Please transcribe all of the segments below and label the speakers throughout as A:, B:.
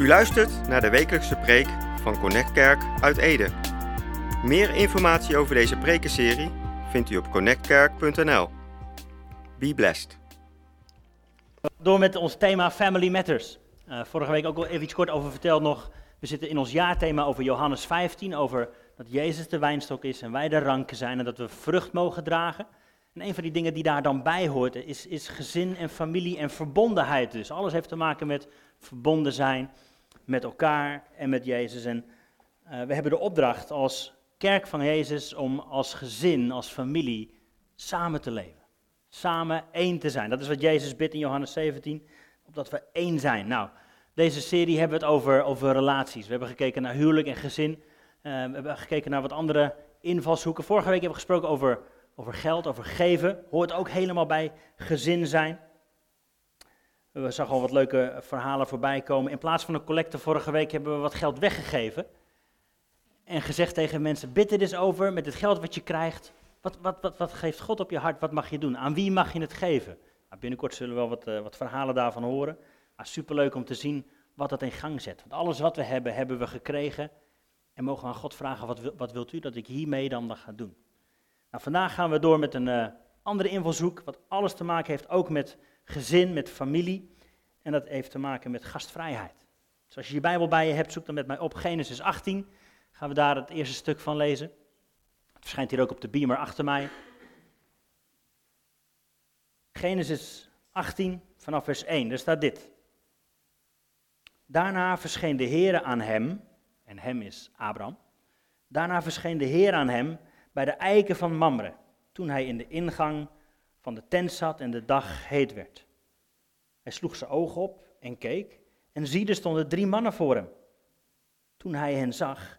A: U luistert naar de wekelijkse preek van Connect Kerk uit Ede. Meer informatie over deze prekenserie vindt u op connectkerk.nl. Be blessed.
B: Door met ons thema Family Matters. Uh, vorige week ook al even iets kort over verteld nog. We zitten in ons jaarthema over Johannes 15, over dat Jezus de wijnstok is en wij de ranken zijn en dat we vrucht mogen dragen. En een van die dingen die daar dan bij hoort is, is gezin en familie en verbondenheid dus. Alles heeft te maken met verbonden zijn met elkaar en met Jezus. En uh, we hebben de opdracht als kerk van Jezus om als gezin, als familie samen te leven. Samen één te zijn. Dat is wat Jezus bidt in Johannes 17, opdat we één zijn. Nou, deze serie hebben we het over, over relaties. We hebben gekeken naar huwelijk en gezin. Uh, we hebben gekeken naar wat andere invalshoeken. Vorige week hebben we gesproken over, over geld, over geven. Hoort ook helemaal bij gezin zijn. We zagen al wat leuke verhalen voorbij komen. In plaats van een collecte vorige week hebben we wat geld weggegeven. En gezegd tegen mensen, bid er eens over met het geld wat je krijgt. Wat, wat, wat, wat geeft God op je hart? Wat mag je doen? Aan wie mag je het geven? Nou, binnenkort zullen we wel wat, uh, wat verhalen daarvan horen. Maar superleuk om te zien wat dat in gang zet. Want alles wat we hebben, hebben we gekregen. En mogen we aan God vragen, wat, wat wilt u dat ik hiermee dan ga doen? Nou, vandaag gaan we door met een uh, andere invalshoek, wat alles te maken heeft ook met gezin, met familie. En dat heeft te maken met gastvrijheid. Dus als je je Bijbel bij je hebt, zoek dan met mij op Genesis 18. Gaan we daar het eerste stuk van lezen. Het verschijnt hier ook op de beamer achter mij. Genesis 18 vanaf vers 1, daar staat dit. Daarna verscheen de Heer aan hem, en hem is Abraham. Daarna verscheen de Heer aan hem bij de eiken van Mamre, toen hij in de ingang van de tent zat en de dag heet werd. Hij sloeg zijn ogen op en keek, en zie, stonden drie mannen voor hem. Toen hij hen zag,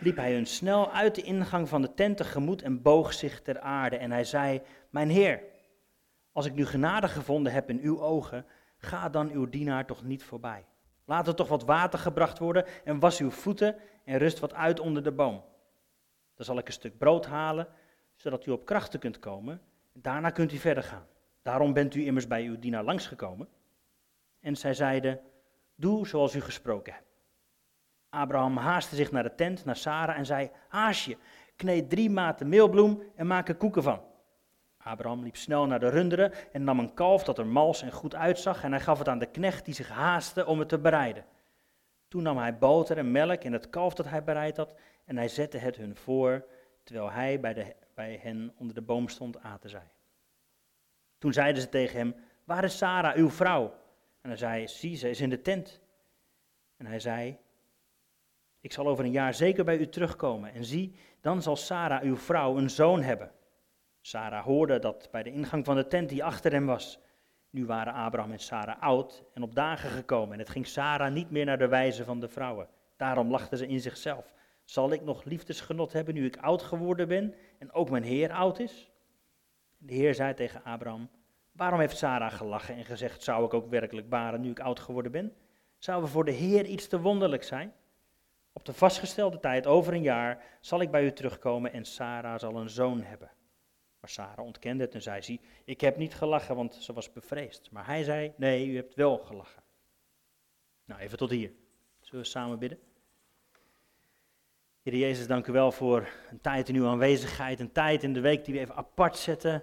B: liep hij hun snel uit de ingang van de tent tegemoet en boog zich ter aarde. En hij zei, mijn heer, als ik nu genade gevonden heb in uw ogen, ga dan uw dienaar toch niet voorbij. Laat er toch wat water gebracht worden en was uw voeten en rust wat uit onder de boom. Dan zal ik een stuk brood halen, zodat u op krachten kunt komen. Daarna kunt u verder gaan. Daarom bent u immers bij uw dienaar langsgekomen. En zij zeiden, doe zoals u gesproken hebt. Abraham haastte zich naar de tent, naar Sarah en zei, haasje, kneed drie maten meelbloem en maak er koeken van. Abraham liep snel naar de runderen en nam een kalf dat er mals en goed uitzag en hij gaf het aan de knecht die zich haastte om het te bereiden. Toen nam hij boter en melk en het kalf dat hij bereid had en hij zette het hun voor, terwijl hij bij, de, bij hen onder de boom stond aten zij. Toen zeiden ze tegen hem, waar is Sarah, uw vrouw? En hij zei, zie, ze is in de tent. En hij zei, ik zal over een jaar zeker bij u terugkomen. En zie, dan zal Sarah, uw vrouw, een zoon hebben. Sarah hoorde dat bij de ingang van de tent die achter hem was. Nu waren Abraham en Sarah oud en op dagen gekomen. En het ging Sarah niet meer naar de wijze van de vrouwen. Daarom lachte ze in zichzelf. Zal ik nog liefdesgenot hebben nu ik oud geworden ben en ook mijn Heer oud is? De Heer zei tegen Abraham, waarom heeft Sarah gelachen en gezegd, zou ik ook werkelijk baren nu ik oud geworden ben? Zou er voor de Heer iets te wonderlijk zijn? Op de vastgestelde tijd, over een jaar, zal ik bij u terugkomen en Sarah zal een zoon hebben. Maar Sarah ontkende het en zei, zie, ik heb niet gelachen, want ze was bevreesd. Maar hij zei, nee, u hebt wel gelachen. Nou, even tot hier. Zullen we samen bidden? Heer Jezus, dank u wel voor een tijd in uw aanwezigheid, een tijd in de week die we even apart zetten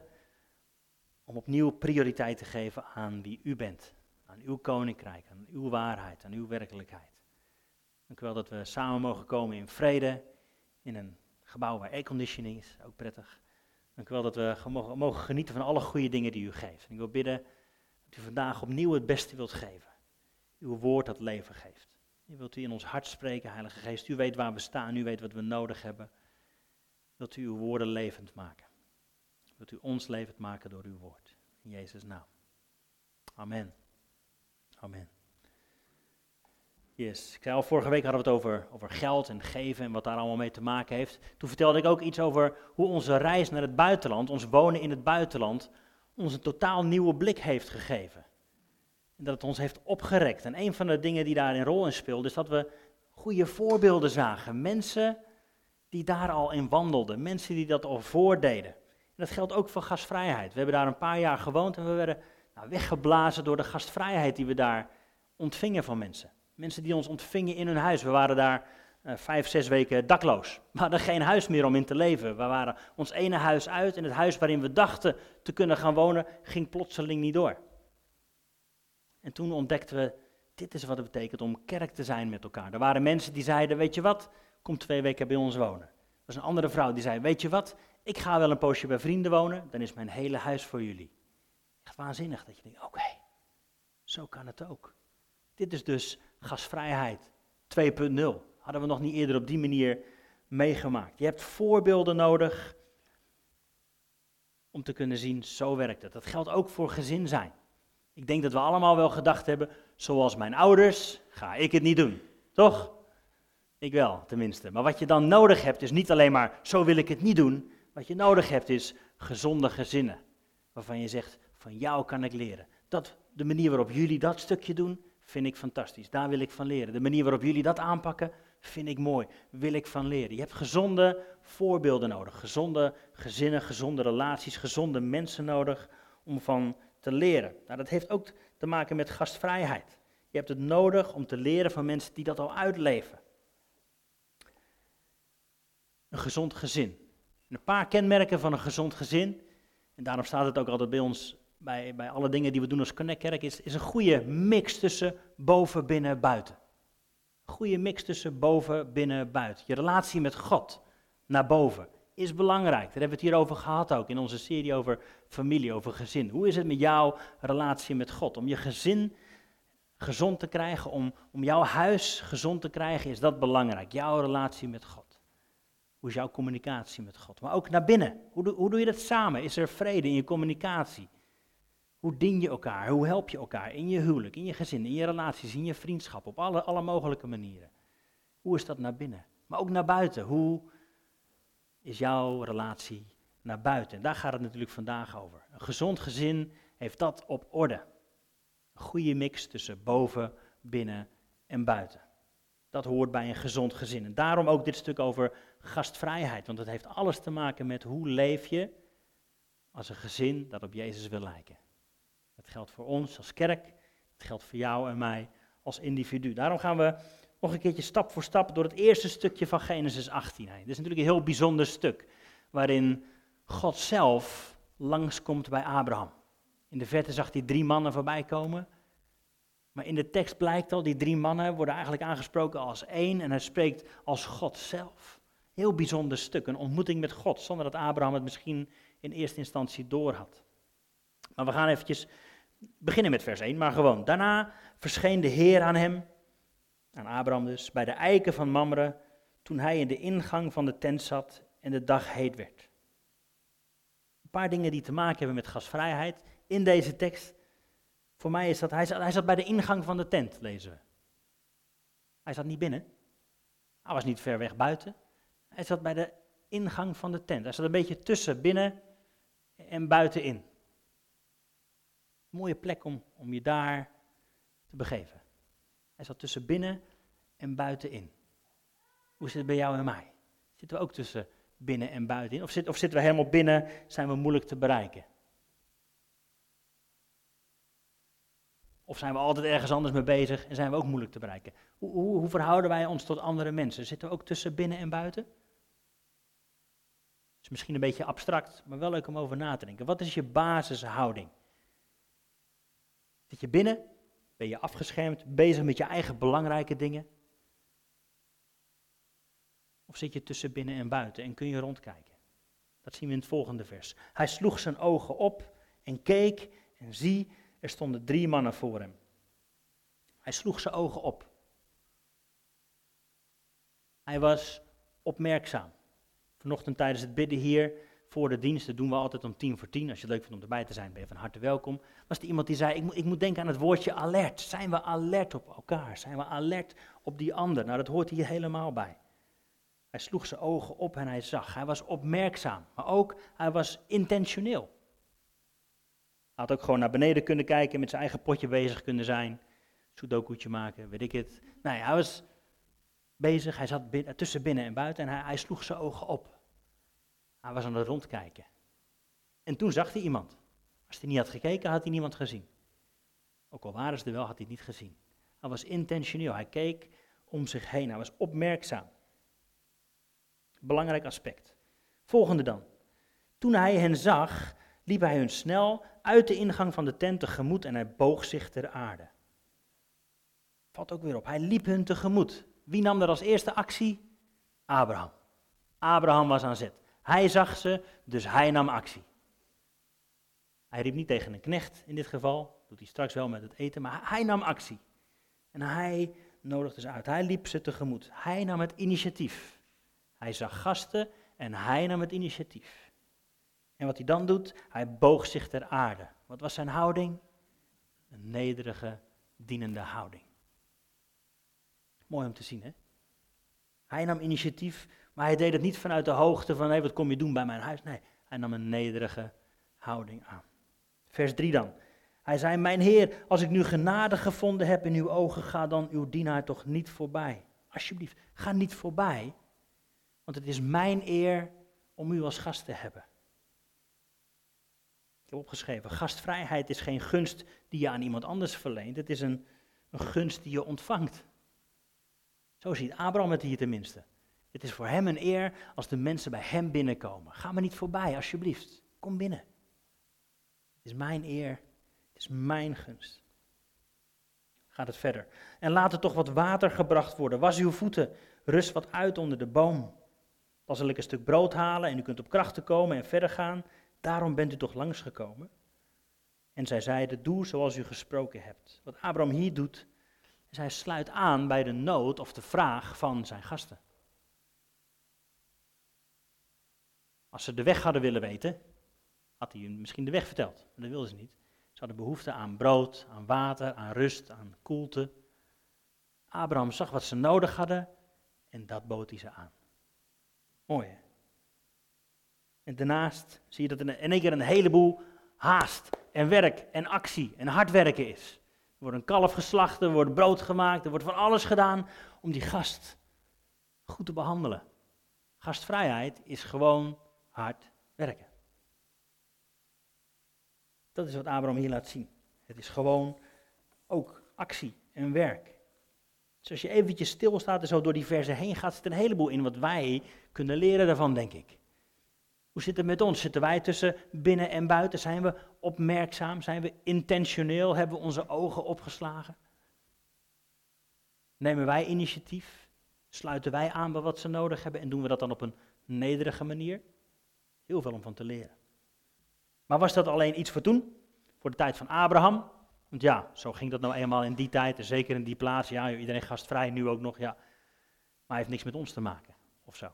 B: om opnieuw prioriteit te geven aan wie u bent, aan uw koninkrijk, aan uw waarheid, aan uw werkelijkheid. Dank u wel dat we samen mogen komen in vrede, in een gebouw waar airconditioning is, ook prettig. Dank u wel dat we mogen, genieten van alle goede dingen die u geeft. En ik wil bidden dat u vandaag opnieuw het beste wilt geven. Uw woord dat leven geeft. U wilt u in ons hart spreken, Heilige Geest. U weet waar we staan, u weet wat we nodig hebben. Wilt u uw woorden levend maken. Wilt u ons levend maken door uw woord. In Jezus' naam. Amen. Amen. Yes. Ik zei al, vorige week hadden we het over, over geld en geven en wat daar allemaal mee te maken heeft. Toen vertelde ik ook iets over hoe onze reis naar het buitenland, ons wonen in het buitenland, ons een totaal nieuwe blik heeft gegeven. Dat het ons heeft opgerekt. En een van de dingen die daar een rol in speelde, is dat we goede voorbeelden zagen. Mensen die daar al in wandelden, mensen die dat al voordeden. En dat geldt ook voor gastvrijheid. We hebben daar een paar jaar gewoond en we werden nou, weggeblazen door de gastvrijheid die we daar ontvingen van mensen. Mensen die ons ontvingen in hun huis. We waren daar uh, vijf, zes weken dakloos. We hadden geen huis meer om in te leven. We waren ons ene huis uit en het huis waarin we dachten te kunnen gaan wonen, ging plotseling niet door. En toen ontdekten we, dit is wat het betekent om kerk te zijn met elkaar. Er waren mensen die zeiden, weet je wat, kom twee weken bij ons wonen. Er was een andere vrouw die zei, weet je wat, ik ga wel een poosje bij vrienden wonen, dan is mijn hele huis voor jullie. Echt waanzinnig dat je denkt, oké, zo kan het ook. Dit is dus gasvrijheid 2.0. Hadden we nog niet eerder op die manier meegemaakt. Je hebt voorbeelden nodig om te kunnen zien, zo werkt het. Dat geldt ook voor gezin zijn. Ik denk dat we allemaal wel gedacht hebben, zoals mijn ouders, ga ik het niet doen. Toch? Ik wel, tenminste. Maar wat je dan nodig hebt, is niet alleen maar, zo wil ik het niet doen. Wat je nodig hebt, is gezonde gezinnen. Waarvan je zegt, van jou kan ik leren. Dat, de manier waarop jullie dat stukje doen, vind ik fantastisch. Daar wil ik van leren. De manier waarop jullie dat aanpakken, vind ik mooi. Wil ik van leren. Je hebt gezonde voorbeelden nodig. Gezonde gezinnen, gezonde relaties, gezonde mensen nodig om van te leren. Nou, dat heeft ook te maken met gastvrijheid. Je hebt het nodig om te leren van mensen die dat al uitleven. Een gezond gezin. Een paar kenmerken van een gezond gezin. En daarom staat het ook altijd bij ons bij, bij alle dingen die we doen als Connect Kerk, is, is een goede mix tussen boven, binnen, buiten. Een goede mix tussen boven, binnen, buiten. Je relatie met God naar boven is belangrijk. Daar hebben we het hier over gehad ook in onze serie over familie, over gezin. Hoe is het met jouw relatie met God? Om je gezin gezond te krijgen, om, om jouw huis gezond te krijgen, is dat belangrijk. Jouw relatie met God. Hoe is jouw communicatie met God? Maar ook naar binnen. Hoe, hoe doe je dat samen? Is er vrede in je communicatie? Hoe dien je elkaar? Hoe help je elkaar in je huwelijk, in je gezin, in je relaties, in je vriendschap, op alle, alle mogelijke manieren? Hoe is dat naar binnen? Maar ook naar buiten. Hoe is jouw relatie naar buiten? En daar gaat het natuurlijk vandaag over. Een gezond gezin heeft dat op orde. Een goede mix tussen boven, binnen en buiten. Dat hoort bij een gezond gezin. En daarom ook dit stuk over gastvrijheid. Want het heeft alles te maken met hoe leef je als een gezin dat op Jezus wil lijken. Dat geldt voor ons als kerk, het geldt voor jou en mij als individu. Daarom gaan we nog een keertje stap voor stap door het eerste stukje van Genesis 18 heen. Dit is natuurlijk een heel bijzonder stuk, waarin God zelf langskomt bij Abraham. In de verte zag hij drie mannen voorbij komen. Maar in de tekst blijkt al, die drie mannen worden eigenlijk aangesproken als één en hij spreekt als God zelf. Heel bijzonder stuk, een ontmoeting met God, zonder dat Abraham het misschien in eerste instantie doorhad. Maar we gaan eventjes beginnen met vers 1, maar gewoon. Daarna verscheen de Heer aan hem, aan Abraham dus, bij de eiken van Mamre, toen hij in de ingang van de tent zat en de dag heet werd. Een paar dingen die te maken hebben met gasvrijheid in deze tekst. Voor mij is dat, hij zat, hij zat bij de ingang van de tent, lezen we. Hij zat niet binnen. Hij was niet ver weg buiten. Hij zat bij de ingang van de tent. Hij zat een beetje tussen binnen en buitenin mooie plek om, om je daar te begeven. Hij zat tussen binnen en buitenin. Hoe zit het bij jou en mij? Zitten we ook tussen binnen en buitenin? Of, zit, of zitten we helemaal binnen, zijn we moeilijk te bereiken? Of zijn we altijd ergens anders mee bezig en zijn we ook moeilijk te bereiken? Hoe, hoe, hoe verhouden wij ons tot andere mensen? Zitten we ook tussen binnen en buiten? Het is misschien een beetje abstract, maar wel leuk om over na te denken. Wat is je basishouding? Zit je binnen? Ben je afgeschermd? Bezig met je eigen belangrijke dingen? Of zit je tussen binnen en buiten en kun je rondkijken? Dat zien we in het volgende vers. Hij sloeg zijn ogen op en keek en zie, er stonden drie mannen voor hem. Hij sloeg zijn ogen op. Hij was opmerkzaam. Vanochtend tijdens het bidden hier voor de dienst. Dat doen we altijd om tien voor tien. Als je het leuk vindt om erbij te zijn, ben je van harte welkom. Was er iemand die zei, ik moet, ik moet denken aan het woordje alert. Zijn we alert op elkaar? Zijn we alert op die ander? Nou, dat hoort hier helemaal bij. Hij sloeg zijn ogen op en hij zag. Hij was opmerkzaam, maar ook hij was intentioneel. Hij had ook gewoon naar beneden kunnen kijken, met zijn eigen potje bezig kunnen zijn. Sudoku'tje maken, weet ik het. Nee, hij was bezig, hij zat tussen binnen en buiten en hij, hij sloeg zijn ogen op. Hij was aan het rondkijken. En toen zag hij iemand. Als hij niet had gekeken, had hij niemand gezien. Ook al waren ze er wel, had hij niet gezien. Hij was intentioneel. Hij keek om zich heen. Hij was opmerkzaam. Belangrijk aspect. Volgende dan. Toen hij hen zag, liep hij hun snel uit de ingang van de tent tegemoet en hij boog zich ter aarde. Valt ook weer op. Hij liep hun tegemoet. Wie nam er als eerste actie? Abraham. Abraham was aan zet. Hij zag ze, dus hij nam actie. Hij riep niet tegen een knecht in dit geval, doet hij straks wel met het eten, maar hij nam actie. En hij nodigde ze uit. Hij liep ze tegemoet. Hij nam het initiatief. Hij zag gasten en hij nam het initiatief. En wat hij dan doet, hij boog zich ter aarde. Wat was zijn houding? Een nederige, dienende houding. Mooi om te zien, hè? Hij nam initiatief, maar hij deed het niet vanuit de hoogte van, hé, wat kom je doen bij mijn huis? Nee, hij nam een nederige houding aan. Vers 3 dan. Hij zei, mijn Heer, als ik nu genade gevonden heb in uw ogen, ga dan uw dienaar toch niet voorbij. Alsjeblieft, ga niet voorbij, want het is mijn eer om u als gast te hebben. Ik heb opgeschreven, gastvrijheid is geen gunst die je aan iemand anders verleent, het is een, een gunst die je ontvangt. Zo ziet Abraham het hier tenminste. Het is voor hem een eer als de mensen bij hem binnenkomen. Ga me niet voorbij, alsjeblieft. Kom binnen. Het is mijn eer, het is mijn gunst. Gaat het verder. En laat er toch wat water gebracht worden. Was uw voeten, rust wat uit onder de boom. Dan zal ik een stuk brood halen en u kunt op krachten komen en verder gaan. Daarom bent u toch langsgekomen. En zij zeiden, doe zoals u gesproken hebt. Wat Abraham hier doet, is hij sluit aan bij de nood of de vraag van zijn gasten. Als ze de weg hadden willen weten, had hij misschien de weg verteld. Maar dat wilden ze niet. Ze hadden behoefte aan brood, aan water, aan rust, aan koelte. Abraham zag wat ze nodig hadden en dat bood hij ze aan. Mooi hè? En daarnaast zie je dat er in één keer een heleboel haast en werk en actie en hard werken is. Er wordt een kalf geslacht, er wordt brood gemaakt, er wordt van alles gedaan om die gast goed te behandelen. Gastvrijheid is gewoon hard werken. Dat is wat Abraham hier laat zien. Het is gewoon ook actie en werk. Dus als je eventjes stilstaat en zo door die versen heen gaat, zit een heleboel in wat wij kunnen leren daarvan, denk ik. Hoe zit het met ons? Zitten wij tussen binnen en buiten? Zijn we opmerkzaam? Zijn we intentioneel? Hebben we onze ogen opgeslagen? Nemen wij initiatief? Sluiten wij aan bij wat ze nodig hebben en doen we dat dan op een nederige manier? Heel veel om van te leren. Maar was dat alleen iets voor toen? Voor de tijd van Abraham? Want ja, zo ging dat nou eenmaal in die tijd, en zeker in die plaats. Ja, iedereen gastvrij, nu ook nog, ja. Maar heeft niks met ons te maken, of zo.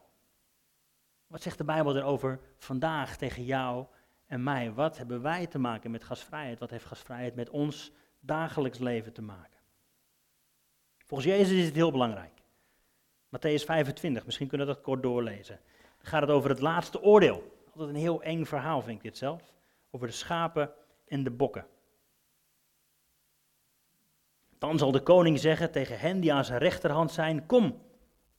B: Wat zegt de Bijbel erover vandaag tegen jou en mij? Wat hebben wij te maken met gastvrijheid? Wat heeft gastvrijheid met ons dagelijks leven te maken? Volgens Jezus is het heel belangrijk. Matthäus 25, misschien kunnen we dat kort doorlezen. Dan gaat het over het laatste oordeel. Altijd een heel eng verhaal, vind ik dit zelf. Over de schapen en de bokken. Dan zal de koning zeggen tegen hen die aan zijn rechterhand zijn: Kom,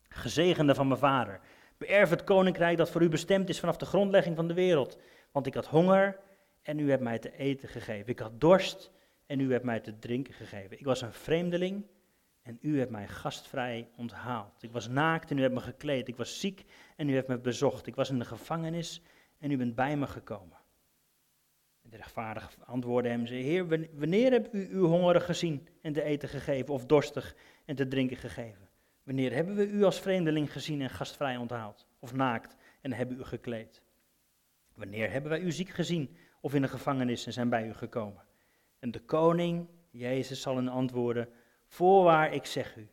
B: gezegende van mijn vader. Beërf het koninkrijk dat voor u bestemd is vanaf de grondlegging van de wereld. Want ik had honger en u hebt mij te eten gegeven. Ik had dorst en u hebt mij te drinken gegeven. Ik was een vreemdeling en u hebt mij gastvrij onthaald. Ik was naakt en u hebt me gekleed. Ik was ziek en u hebt me bezocht. Ik was in de gevangenis en u bent bij me gekomen. En de rechtvaardige antwoordde hem, zei, Heer, wanneer heb u uw hongerig gezien en te eten gegeven, of dorstig en te drinken gegeven? Wanneer hebben we u als vreemdeling gezien en gastvrij onthaald, of naakt en hebben u gekleed? Wanneer hebben wij u ziek gezien of in de gevangenis en zijn bij u gekomen? En de koning, Jezus, zal hen antwoorden, voorwaar ik zeg u,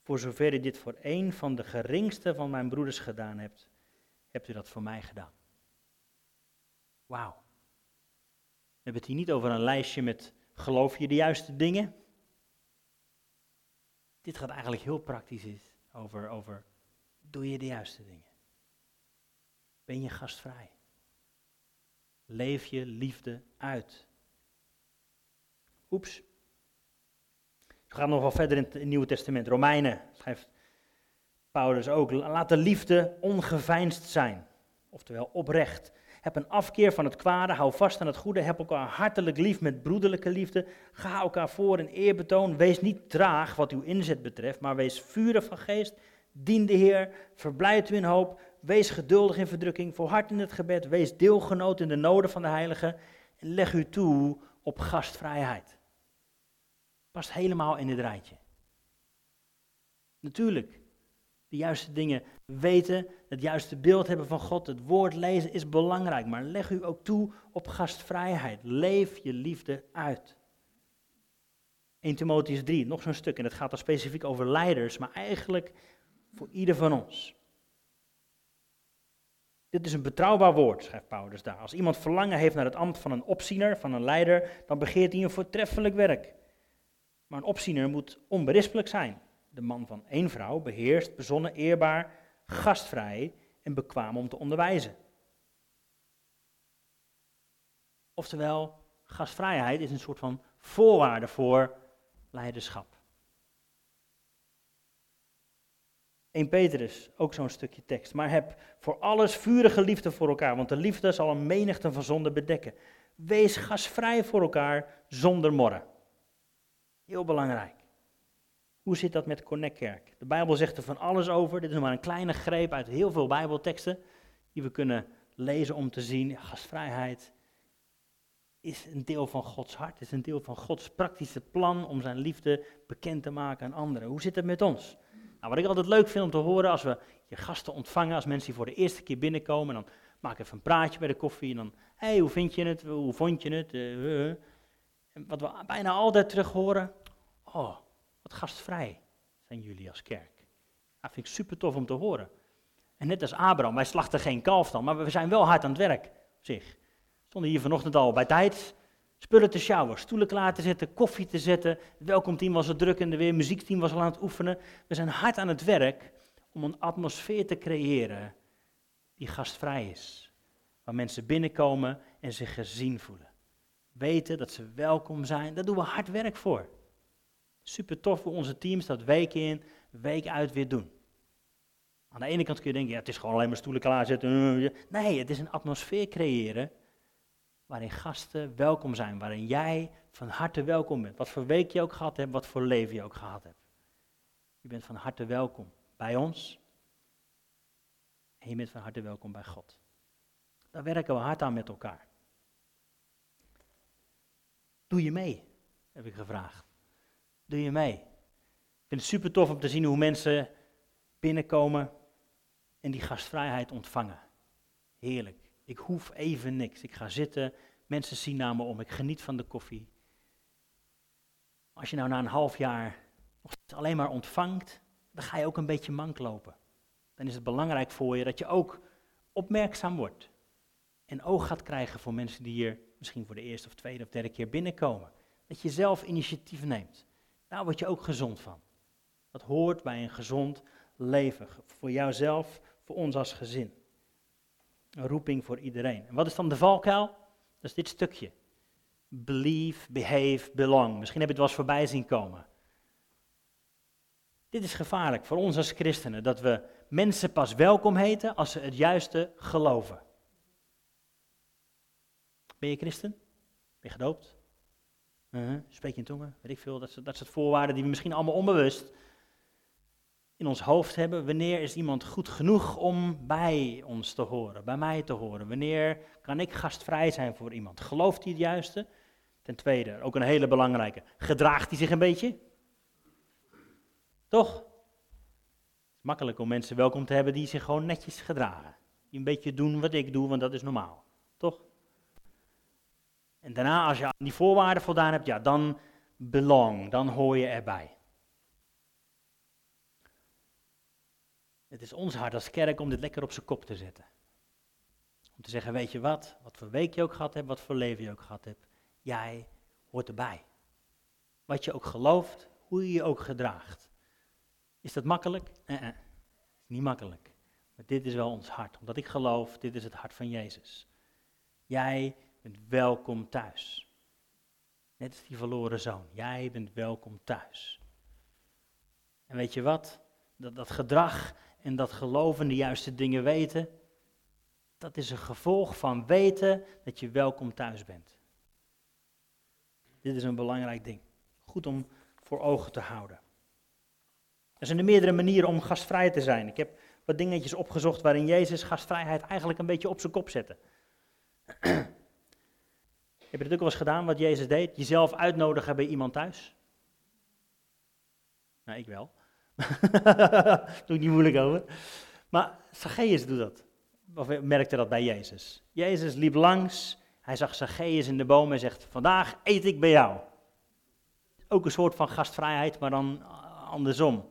B: voor zover u dit voor een van de geringste van mijn broeders gedaan hebt, hebt u dat voor mij gedaan. Wauw. We hebben het hier niet over een lijstje met geloof je de juiste dingen? Dit gaat eigenlijk heel praktisch over, over doe je de juiste dingen? Ben je gastvrij? Leef je liefde uit? Oeps. We gaan nog wel verder in het Nieuwe Testament. Romeinen schrijft Paulus ook. Laat de liefde ongeveinsd zijn. Oftewel oprecht. Heb een afkeer van het kwade, hou vast aan het goede, heb elkaar hartelijk lief met broederlijke liefde. Ga elkaar voor in eerbetoon, wees niet traag wat uw inzet betreft, maar wees vurig van geest. Dien de Heer, verblijd u in hoop, wees geduldig in verdrukking, volhard in het gebed, wees deelgenoot in de noden van de heiligen en leg u toe op gastvrijheid. Past helemaal in dit rijtje. Natuurlijk, de juiste dingen weten, het juiste beeld hebben van God, het woord lezen is belangrijk, maar leg u ook toe op gastvrijheid. Leef je liefde uit. 1 Timotheus 3, nog zo'n stuk, en het gaat dan specifiek over leiders, maar eigenlijk voor ieder van ons. Dit is een betrouwbaar woord, schrijft Paulus daar. Als iemand verlangen heeft naar het ambt van een opziener, van een leider, dan begeert hij een voortreffelijk werk. Maar een opziener moet onberispelijk zijn. De man van één vrouw beheerst, bezonnen, eerbaar, gastvrij en bekwaam om te onderwijzen. Oftewel, gastvrijheid is een soort van voorwaarde voor leiderschap. 1 Petrus, ook zo'n stukje tekst. Maar heb voor alles vurige liefde voor elkaar, want de liefde zal een menigte van zonden bedekken. Wees gasvrij voor elkaar zonder morren. Heel belangrijk. Hoe zit dat met Connect Kerk? De Bijbel zegt er van alles over. Dit is maar een kleine greep uit heel veel Bijbelteksten die we kunnen lezen om te zien. Gastvrijheid is een deel van Gods hart, is een deel van Gods praktische plan om zijn liefde bekend te maken aan anderen. Hoe zit het met ons? Nou, wat ik altijd leuk vind om te horen als we je gasten ontvangen, als mensen die voor de eerste keer binnenkomen, dan maak even een praatje bij de koffie en dan, hé, hey, hoe vind je het, hoe vond je het? Uh, en wat we bijna altijd terug horen, oh, gastvrij zijn jullie als kerk. Dat vind ik super tof om te horen. En net als Abraham, wij slachten geen kalf dan, maar we zijn wel hard aan het werk op zich. We stonden hier vanochtend al bij tijd, spullen te sjouwen, stoelen klaar te zetten, koffie te zetten. Het welkomteam was al druk in de weer, muziekteam was al aan het oefenen. We zijn hard aan het werk om een atmosfeer te creëren die gastvrij is. Waar mensen binnenkomen en zich gezien voelen. Weten dat ze welkom zijn, daar doen we hard werk voor. Super tof voor onze teams dat week in, week uit weer doen. Aan de ene kant kun je denken, ja, het is gewoon alleen maar stoelen klaarzetten. Nee, het is een atmosfeer creëren waarin gasten welkom zijn, waarin jij van harte welkom bent. Wat voor week je ook gehad hebt, wat voor leven je ook gehad hebt. Je bent van harte welkom bij ons en je bent van harte welkom bij God. Daar werken we hard aan met elkaar. Doe je mee, heb ik gevraagd. Doe je mee. Ik vind het super tof om te zien hoe mensen binnenkomen en die gastvrijheid ontvangen. Heerlijk. Ik hoef even niks. Ik ga zitten, mensen zien naar me om, ik geniet van de koffie. Als je nou na een half jaar nog alleen maar ontvangt, dan ga je ook een beetje mank lopen. Dan is het belangrijk voor je dat je ook opmerkzaam wordt. En oog gaat krijgen voor mensen die hier misschien voor de eerste of tweede of derde keer binnenkomen. Dat je zelf initiatief neemt. Daar word je ook gezond van. Dat hoort bij een gezond leven. Voor jouzelf, voor ons als gezin. Een roeping voor iedereen. En wat is dan de valkuil? Dat is dit stukje. Believe, behave, belong. Misschien heb je het wel eens voorbij zien komen. Dit is gevaarlijk voor ons als christenen, dat we mensen pas welkom heten als ze het juiste geloven. Ben je christen? Ben je gedoopt? Uh Spreek je in tongen? Weet ik veel. Dat, dat soort voorwaarden die we misschien allemaal onbewust in ons hoofd hebben. Wanneer is iemand goed genoeg om bij ons te horen, bij mij te horen? Wanneer kan ik gastvrij zijn voor iemand? Gelooft hij het juiste? Ten tweede, ook een hele belangrijke, gedraagt hij zich een beetje? Toch? Het is makkelijk om mensen welkom te hebben die zich gewoon netjes gedragen. Die een beetje doen wat ik doe, want dat is normaal. Toch? En daarna, als je aan die voorwaarden voldaan hebt, ja, dan belong, dan hoor je erbij. Het is ons hart als kerk om dit lekker op zijn kop te zetten. Om te zeggen, weet je wat, wat voor week je ook gehad hebt, wat voor leven je ook gehad hebt, jij hoort erbij. Wat je ook gelooft, hoe je je ook gedraagt. Is dat makkelijk? Eh, eh. is niet makkelijk. Maar dit is wel ons hart, omdat ik geloof, dit is het hart van Jezus. Jij bent welkom thuis. Net als die verloren zoon. Jij bent welkom thuis. En weet je wat? Dat, dat gedrag en dat geloven, de juiste dingen weten, Dat is een gevolg van weten dat je welkom thuis bent. Dit is een belangrijk ding. Goed om voor ogen te houden. Er zijn er meerdere manieren om gastvrij te zijn. Ik heb wat dingetjes opgezocht waarin Jezus gastvrijheid eigenlijk een beetje op zijn kop zette. heb je het ook wel eens gedaan wat Jezus deed? Jezelf uitnodigen bij iemand thuis? Nou, ik wel. Doe ik niet moeilijk over. Maar Zacchaeus doet dat. Of merkte dat bij Jezus. Jezus liep langs, hij zag Zacchaeus in de boom en zegt, vandaag eet ik bij jou. Ook een soort van gastvrijheid, maar dan andersom.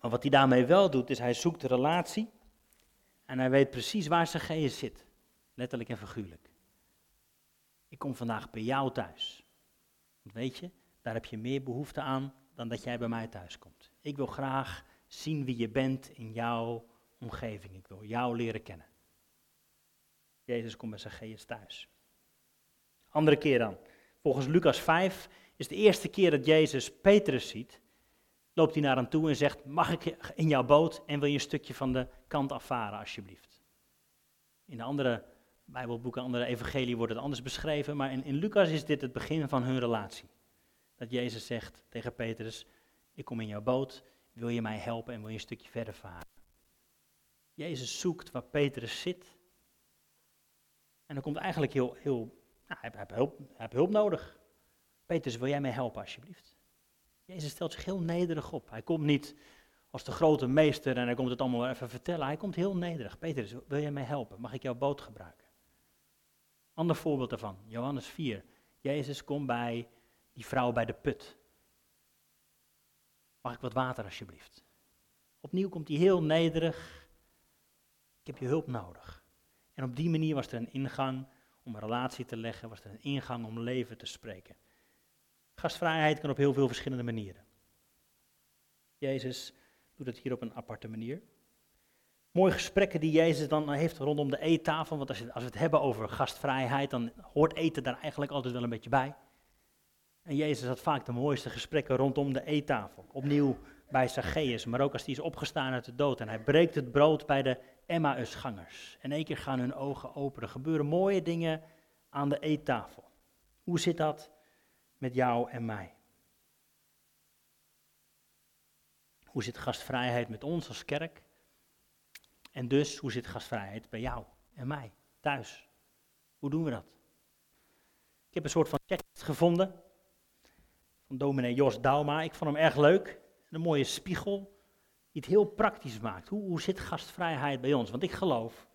B: Maar wat hij daarmee wel doet, is hij zoekt relatie en hij weet precies waar Zacchaeus zit. Letterlijk en figuurlijk. Ik kom vandaag bij jou thuis. Want weet je, daar heb je meer behoefte aan dan dat jij bij mij thuis komt. Ik wil graag zien wie je bent in jouw omgeving. Ik wil jou leren kennen. Jezus komt bij Zacchaeus thuis. Andere keer dan. Volgens Lucas 5 is de eerste keer dat Jezus Petrus ziet, loopt hij naar hem toe en zegt, mag ik in jouw boot en wil je een stukje van de kant afvaren alsjeblieft. In de andere Bijbelboeken, andere evangelie wordt het anders beschreven, maar in, in Lucas is dit het begin van hun relatie. Dat Jezus zegt tegen Petrus, ik kom in jouw boot, wil je mij helpen en wil je een stukje verder varen. Jezus zoekt waar Petrus zit. En dan komt eigenlijk heel, heel nou, hij, heeft hulp, hij heeft hulp nodig. Petrus, wil jij mij helpen alsjeblieft? Jezus stelt zich heel nederig op. Hij komt niet als de grote meester en hij komt het allemaal even vertellen. Hij komt heel nederig. Petrus, wil jij mij helpen? Mag ik jouw boot gebruiken? Ander voorbeeld daarvan, Johannes 4. Jezus komt bij die vrouw bij de put. Mag ik wat water alsjeblieft? Opnieuw komt hij heel nederig. Ik heb je hulp nodig. En op die manier was er een ingang om een relatie te leggen, was er een ingang om leven te spreken. Gastvrijheid kan op heel veel verschillende manieren. Jezus doet het hier op een aparte manier. Mooie gesprekken die Jezus dan heeft rondom de eettafel. Want als, we het hebben over gastvrijheid, dan hoort eten daar eigenlijk altijd wel een beetje bij. En Jezus had vaak de mooiste gesprekken rondom de eettafel. Opnieuw bij Zacchaeus, maar ook als hij is opgestaan uit de dood. En hij breekt het brood bij de Emmausgangers. En één keer gaan hun ogen open. Er gebeuren mooie dingen aan de eettafel. Hoe zit dat met jou en mij? Hoe zit gastvrijheid met ons als kerk? En dus, hoe zit gastvrijheid bij jou en mij thuis? Hoe doen we dat? Ik heb een soort van checklist gevonden van dominee Jos Dauma. Ik vond hem erg leuk. Een mooie spiegel die het heel praktisch maakt. Hoe, hoe zit gastvrijheid bij ons? Want ik geloof,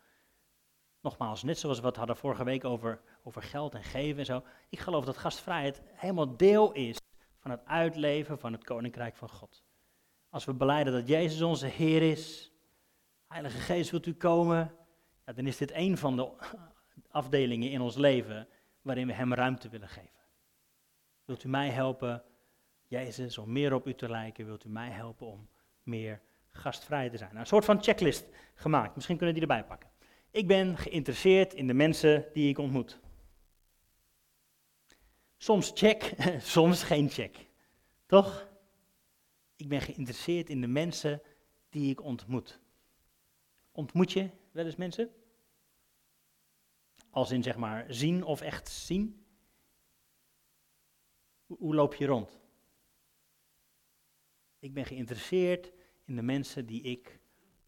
B: nogmaals, net zoals we het hadden vorige week over, over geld en geven en zo. Ik geloof dat gastvrijheid helemaal deel is van het uitleven van het koninkrijk van God. Als we beleiden dat Jezus onze Heer is, Heilige Geest wilt u komen, ja, dan is dit een van de afdelingen in ons leven waarin we Hem ruimte willen geven. Wilt u mij helpen, Jezus, om meer op u te lijken? Wilt u mij helpen om meer gastvrij te zijn? Een soort van checklist gemaakt. Misschien kunnen die erbij pakken. Ik ben geïnteresseerd in de mensen die ik ontmoet. Soms check, soms geen check. Toch? Ik ben geïnteresseerd in de mensen die ik ontmoet. Ontmoet je wel eens mensen? Als in zeg maar zien of echt zien? Hoe loop je rond? Ik ben geïnteresseerd in de mensen die ik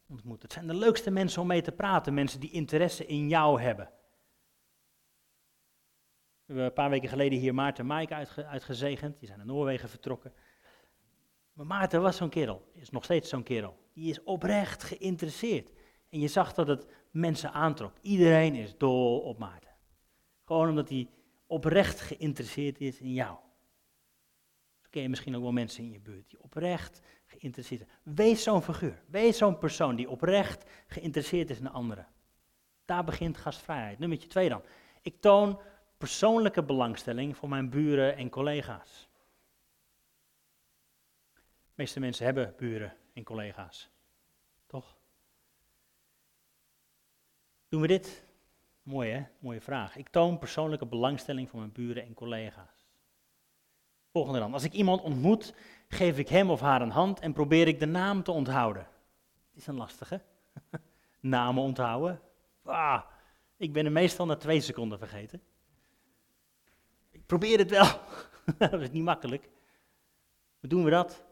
B: ontmoet. Het zijn de leukste mensen om mee te praten, mensen die interesse in jou hebben. We hebben een paar weken geleden hier Maarten en Maaike uitgezegend. Die zijn naar Noorwegen vertrokken. Maar Maarten was zo'n kerel, is nog steeds zo'n kerel. Die is oprecht geïnteresseerd. En je zag dat het mensen aantrok. Iedereen is dol op Maarten. Gewoon omdat hij oprecht geïnteresseerd is in jou ken je misschien ook wel mensen in je buurt die oprecht geïnteresseerd zijn. Wees zo'n figuur. Wees zo'n persoon die oprecht geïnteresseerd is in anderen. Daar begint gastvrijheid. Nummer twee dan. Ik toon persoonlijke belangstelling voor mijn buren en collega's. De meeste mensen hebben buren en collega's. Toch? Doen we dit? Mooi hè? Mooie vraag. Ik toon persoonlijke belangstelling voor mijn buren en collega's. Volgende dan. Als ik iemand ontmoet, geef ik hem of haar een hand en probeer ik de naam te onthouden. Is een lastige. Namen onthouden. Ah, ik ben er meestal na twee seconden vergeten. Ik probeer het wel. dat is niet makkelijk. Hoe doen we dat?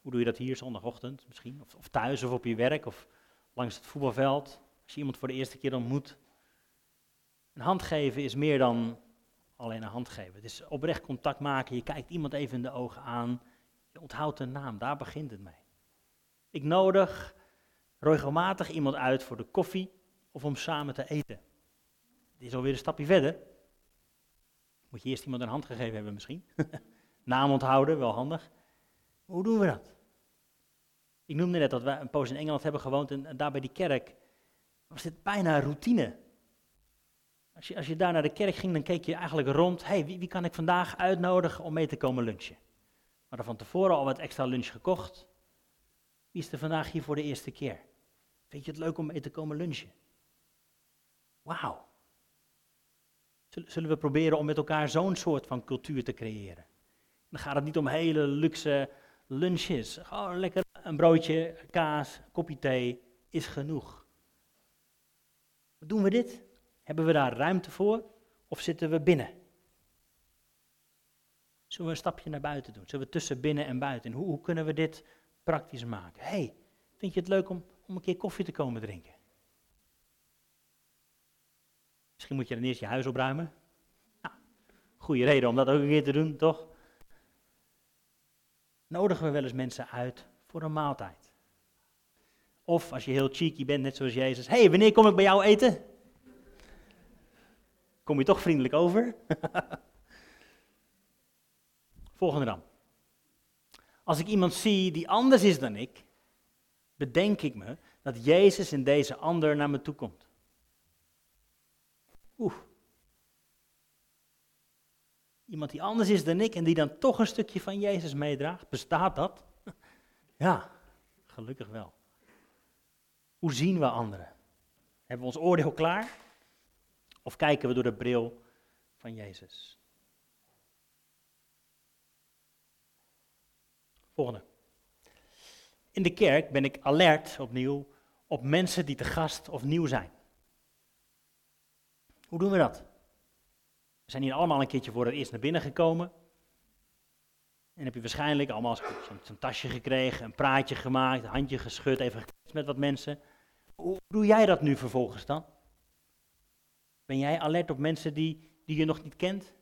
B: Hoe doe je dat hier zondagochtend misschien? Of, of thuis of op je werk of langs het voetbalveld? Als je iemand voor de eerste keer ontmoet. Een hand geven is meer dan alleen een hand geven. Het is oprecht contact maken. Je kijkt iemand even in de ogen aan. Je onthoudt een naam. Daar begint het mee. Ik nodig regelmatig iemand uit voor de koffie of om samen te eten. Dit is alweer een stapje verder. Moet je eerst iemand een hand gegeven hebben misschien. Naam onthouden, wel handig. hoe doen we dat? Ik noemde net dat we een poos in Engeland hebben gewoond en, daar bij die kerk was dit bijna routine. Als je, als je daar naar de kerk ging, dan keek je eigenlijk rond. hey, wie, wie kan ik vandaag uitnodigen om mee te komen lunchen? We hadden van tevoren al wat extra lunch gekocht. Wie is er vandaag hier voor de eerste keer? Vind je het leuk om mee te komen lunchen? Wauw. Zullen we proberen om met elkaar zo'n soort van cultuur te creëren? Dan gaat het niet om hele luxe lunches. Gewoon lekker een broodje, kaas, kopje thee is genoeg. Doen we dit? Hebben we daar ruimte voor? Of zitten we binnen? Zullen we een stapje naar buiten doen? Zullen we tussen binnen en buiten? Hoe, hoe kunnen we dit praktisch maken? hey, vind je het leuk om, om een keer koffie te komen drinken? Misschien moet je dan eerst je huis opruimen. Nou, goede reden om dat ook een keer te doen, toch? Nodigen we wel eens mensen uit voor een maaltijd? Of als je heel cheeky bent, net zoals Jezus, hé, hey, wanneer kom ik bij jou eten? Kom je toch vriendelijk over? Volgende dan. Als ik iemand zie die anders is dan ik, bedenk ik me dat Jezus in deze ander naar me toe komt. Oeh. Iemand die anders is dan ik en die dan toch een stukje van Jezus meedraagt. Bestaat dat? Ja, gelukkig wel. Hoe zien we anderen? Hebben we ons oordeel klaar? Of kijken we door de bril van Jezus? Volgende. In de kerk ben ik alert opnieuw op mensen die te gast of nieuw zijn. Hoe doen we dat? We zijn hier allemaal een keertje voor het eerst naar binnen gekomen. En heb je waarschijnlijk allemaal zo'n tasje gekregen, een praatje gemaakt, een handje geschud, even met wat mensen. Hoe doe jij dat nu vervolgens dan? Ben jij alert op mensen die, die je nog niet kent?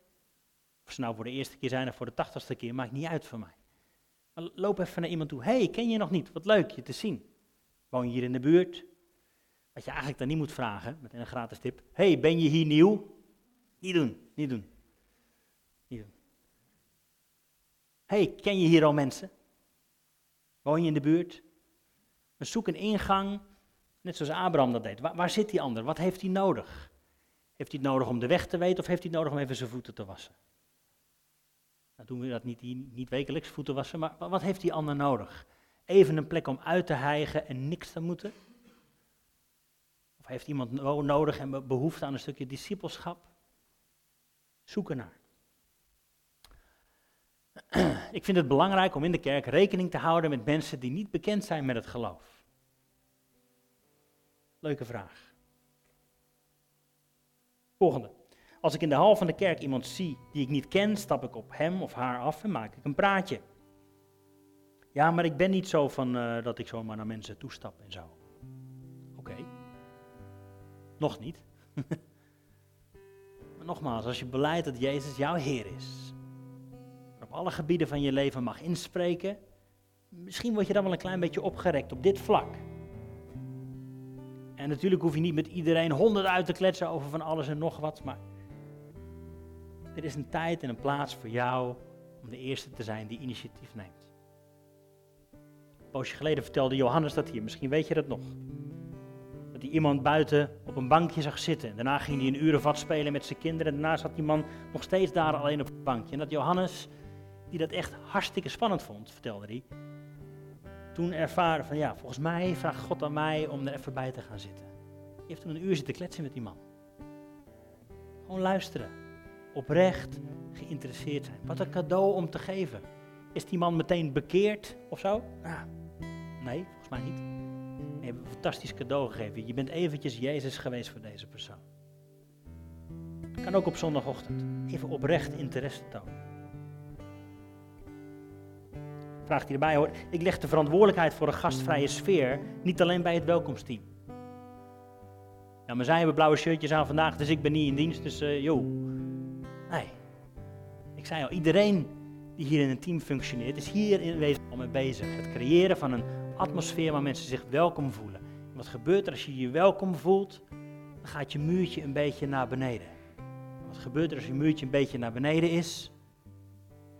B: Of ze nou voor de eerste keer zijn of voor de tachtigste keer, maakt niet uit voor mij. Maar loop even naar iemand toe. hey, ken je nog niet? Wat leuk je te zien. Woon je hier in de buurt? Wat je eigenlijk dan niet moet vragen, met een gratis tip. hey, ben je hier nieuw? Niet doen, niet doen. Niet doen. hey, ken je hier al mensen? Woon je in de buurt? We zoeken een ingang, net zoals Abraham dat deed. Waar, zit die ander? Wat heeft hij nodig? Heeft hij het nodig om de weg te weten of heeft hij het nodig om even zijn voeten te wassen? Nou doen we dat niet, niet wekelijks, voeten wassen, maar wat heeft die ander nodig? Even een plek om uit te hijgen en niks te moeten? Of heeft iemand nodig en behoefte aan een stukje discipelschap? Zoek ernaar. Ik vind het belangrijk om in de kerk rekening te houden met mensen die niet bekend zijn met het geloof. Leuke vraag. Volgende. Als ik in de hal van de kerk iemand zie die ik niet ken, stap ik op hem of haar af en maak ik een praatje. Ja, maar ik ben niet zo van uh, dat ik zomaar naar mensen toestap en zo. Oké. Nog niet. maar nogmaals, als je beleidt dat Jezus jouw Heer is, op alle gebieden van je leven mag inspreken, misschien word je dan wel een klein beetje opgerekt op dit vlak. En natuurlijk hoef je niet met iedereen honderd uit te kletsen over van alles en nog wat, maar er is een tijd en een plaats voor jou om de eerste te zijn die initiatief neemt. Een poosje geleden vertelde Johannes dat hier, misschien weet je dat nog. Dat hij iemand buiten op een bankje zag zitten. Daarna ging hij een urenvat spelen met zijn kinderen. En daarna zat die man nog steeds daar alleen op het bankje. En dat Johannes, die dat echt hartstikke spannend vond, vertelde hij. Toen ervaren van ja, volgens mij vraagt God aan mij om er even bij te gaan zitten. Hij heeft toen een uur zitten kletsen met die man. Gewoon luisteren oprecht geïnteresseerd zijn. Wat een cadeau om te geven. Is die man meteen bekeerd of zo? Nee, volgens mij niet. je hebt een fantastisch cadeau gegeven. Je bent eventjes Jezus geweest voor deze persoon. Kan ook op zondagochtend. Even oprecht interesse tonen. Vraag die erbij hoort. Ik leg de verantwoordelijkheid voor een gastvrije sfeer niet alleen bij het welkomsteam. Ja, maar zij hebben blauwe shirtjes aan vandaag, dus ik ben niet in dienst, dus uh, joh. Nee. Ik zei al, iedereen die hier in een team functioneert, is hier in wezen al mee bezig. Het creëren van een atmosfeer waar mensen zich welkom voelen. En wat gebeurt er als je je welkom voelt? Dan gaat je muurtje een beetje naar beneden. Wat gebeurt er als je muurtje een beetje naar beneden is?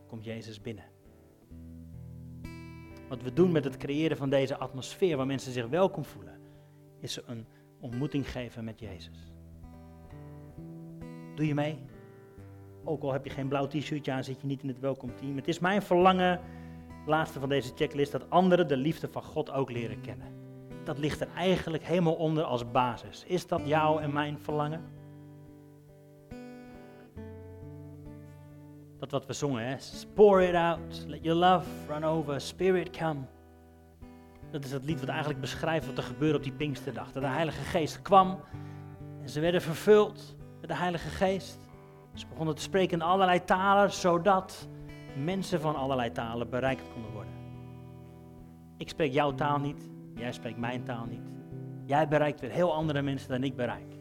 B: Komt Jezus binnen. Wat we doen met het creëren van deze atmosfeer waar mensen zich welkom voelen, is een ontmoeting geven met Jezus. Doe je mee? Ook al heb je geen blauw t-shirtje aan, zit je niet in het welkomteam. Het is mijn verlangen, laatste van deze checklist, dat anderen de liefde van God ook leren kennen. Dat ligt er eigenlijk helemaal onder als basis. Is dat jouw en mijn verlangen? Dat wat we zongen, hè? Pour it out, let your love run over, spirit come. Dat is het lied wat eigenlijk beschrijft wat er gebeurde op die Pinksterdag. Dat de Heilige Geest kwam en ze werden vervuld met de Heilige Geest. Ze begonnen te spreken in allerlei talen, zodat mensen van allerlei talen bereikt konden worden. Ik spreek jouw taal niet, jij spreekt mijn taal niet. Jij bereikt weer heel andere mensen dan ik bereik.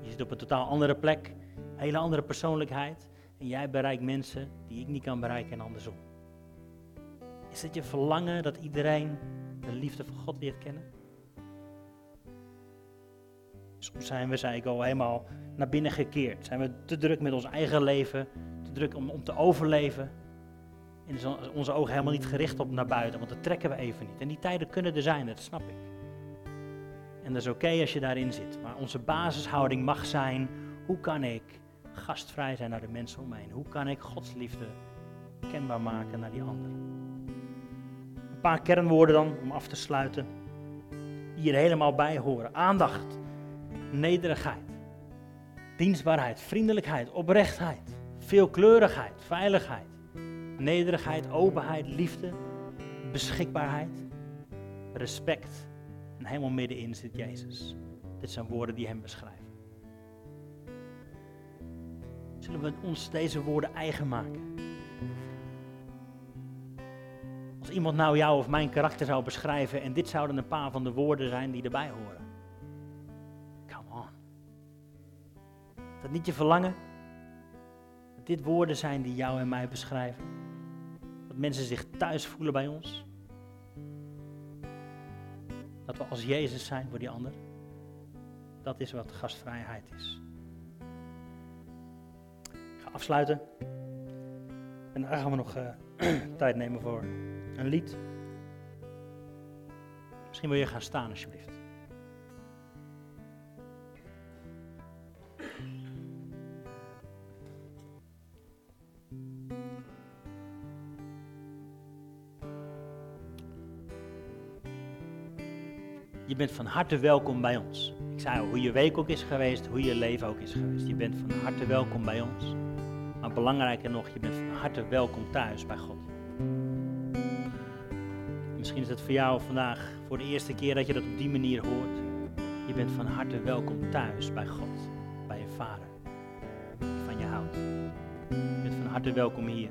B: Je zit op een totaal andere plek, een hele andere persoonlijkheid. En jij bereikt mensen die ik niet kan bereiken en andersom. Is het je verlangen dat iedereen de liefde van God leert kennen? Soms zijn we, zei ik al, helemaal naar binnen gekeerd. Zijn we te druk met ons eigen leven, te druk om, om te overleven. En onze ogen helemaal niet gericht op naar buiten, want dat trekken we even niet. En die tijden kunnen er zijn, dat snap ik. En dat is oké als je daarin zit. Maar onze basishouding mag zijn, hoe kan ik gastvrij zijn naar de mensen om me heen? Hoe kan ik Gods liefde kenbaar maken naar die anderen? Een paar kernwoorden dan, om af te sluiten, die hier helemaal bij horen. Aandacht, nederigheid, dienstbaarheid, vriendelijkheid, oprechtheid, veelkleurigheid, veiligheid, nederigheid, openheid, liefde, beschikbaarheid, respect. En helemaal middenin zit Jezus. Dit zijn woorden die hem beschrijven. Zullen we ons deze woorden eigen maken? Als iemand nou jou of mijn karakter zou beschrijven en dit zouden een paar van de woorden zijn die erbij horen. Come on. Dat niet je verlangen? Dat dit woorden zijn die jou en mij beschrijven? Dat mensen zich thuis voelen bij ons? Dat we als Jezus zijn voor die ander? Dat is wat gastvrijheid is. Afsluiten. En dan gaan we nog uh, tijd nemen voor een lied. Misschien wil je gaan staan alsjeblieft. Je bent van harte welkom bij ons. Ik zei hoe je week ook is geweest, hoe je leven ook is geweest. Je bent van harte welkom bij ons. Maar belangrijker nog, je bent van harte welkom thuis bij God. Misschien is het voor jou vandaag voor de eerste keer dat je dat op die manier hoort. Je bent van harte welkom thuis bij God, bij je vader, die van je houdt. Je bent van harte welkom hier.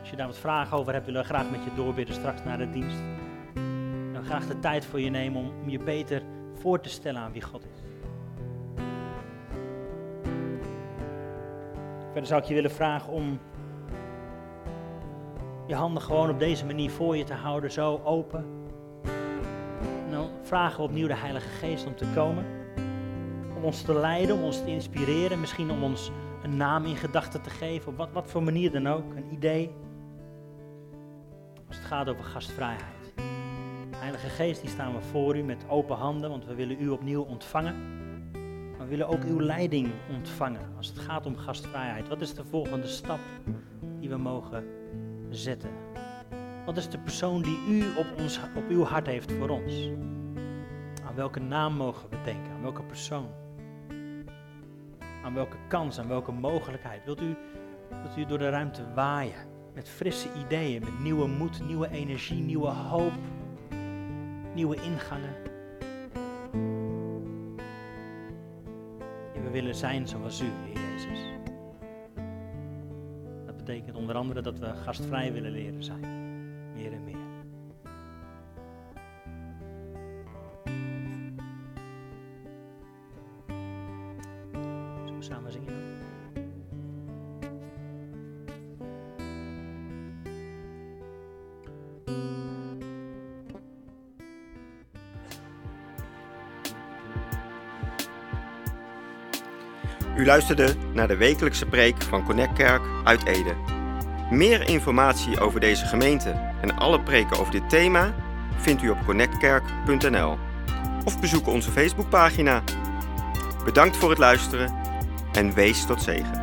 B: Als je daar wat vragen over hebt, willen we graag met je doorbidden straks naar de dienst. Dan graag de tijd voor je nemen om, om je beter voor te stellen aan wie God is. Verder zou ik je willen vragen om je handen gewoon op deze manier voor je te houden, zo open. En dan vragen we opnieuw de Heilige Geest om te komen. Om ons te leiden, om ons te inspireren. Misschien om ons een naam in gedachten te geven. Op wat, wat voor manier dan ook. Een idee. Als het gaat over gastvrijheid. Heilige Geest, die staan we voor u met open handen. Want we willen u opnieuw ontvangen. We willen ook uw leiding ontvangen. Als het gaat om gastvrijheid. Wat is de volgende stap die we mogen zetten? Wat is de persoon die u op, ons, op uw hart heeft voor ons? Aan welke naam mogen we denken? Aan welke persoon? Aan welke kans, aan welke mogelijkheid? Wilt u, wilt u door de ruimte waaien? Met frisse ideeën, met nieuwe moed, nieuwe energie, nieuwe hoop, nieuwe ingangen. Willen zijn zoals u, Heer Jezus. Dat betekent onder andere dat we gastvrij willen leren zijn.
A: Luisterde naar de wekelijkse preek van Connect Kerk uit Ede. Meer informatie over deze gemeente en alle preken over dit thema vindt u op connectkerk.nl of bezoek onze Facebookpagina. Bedankt voor het luisteren en wees tot zegen.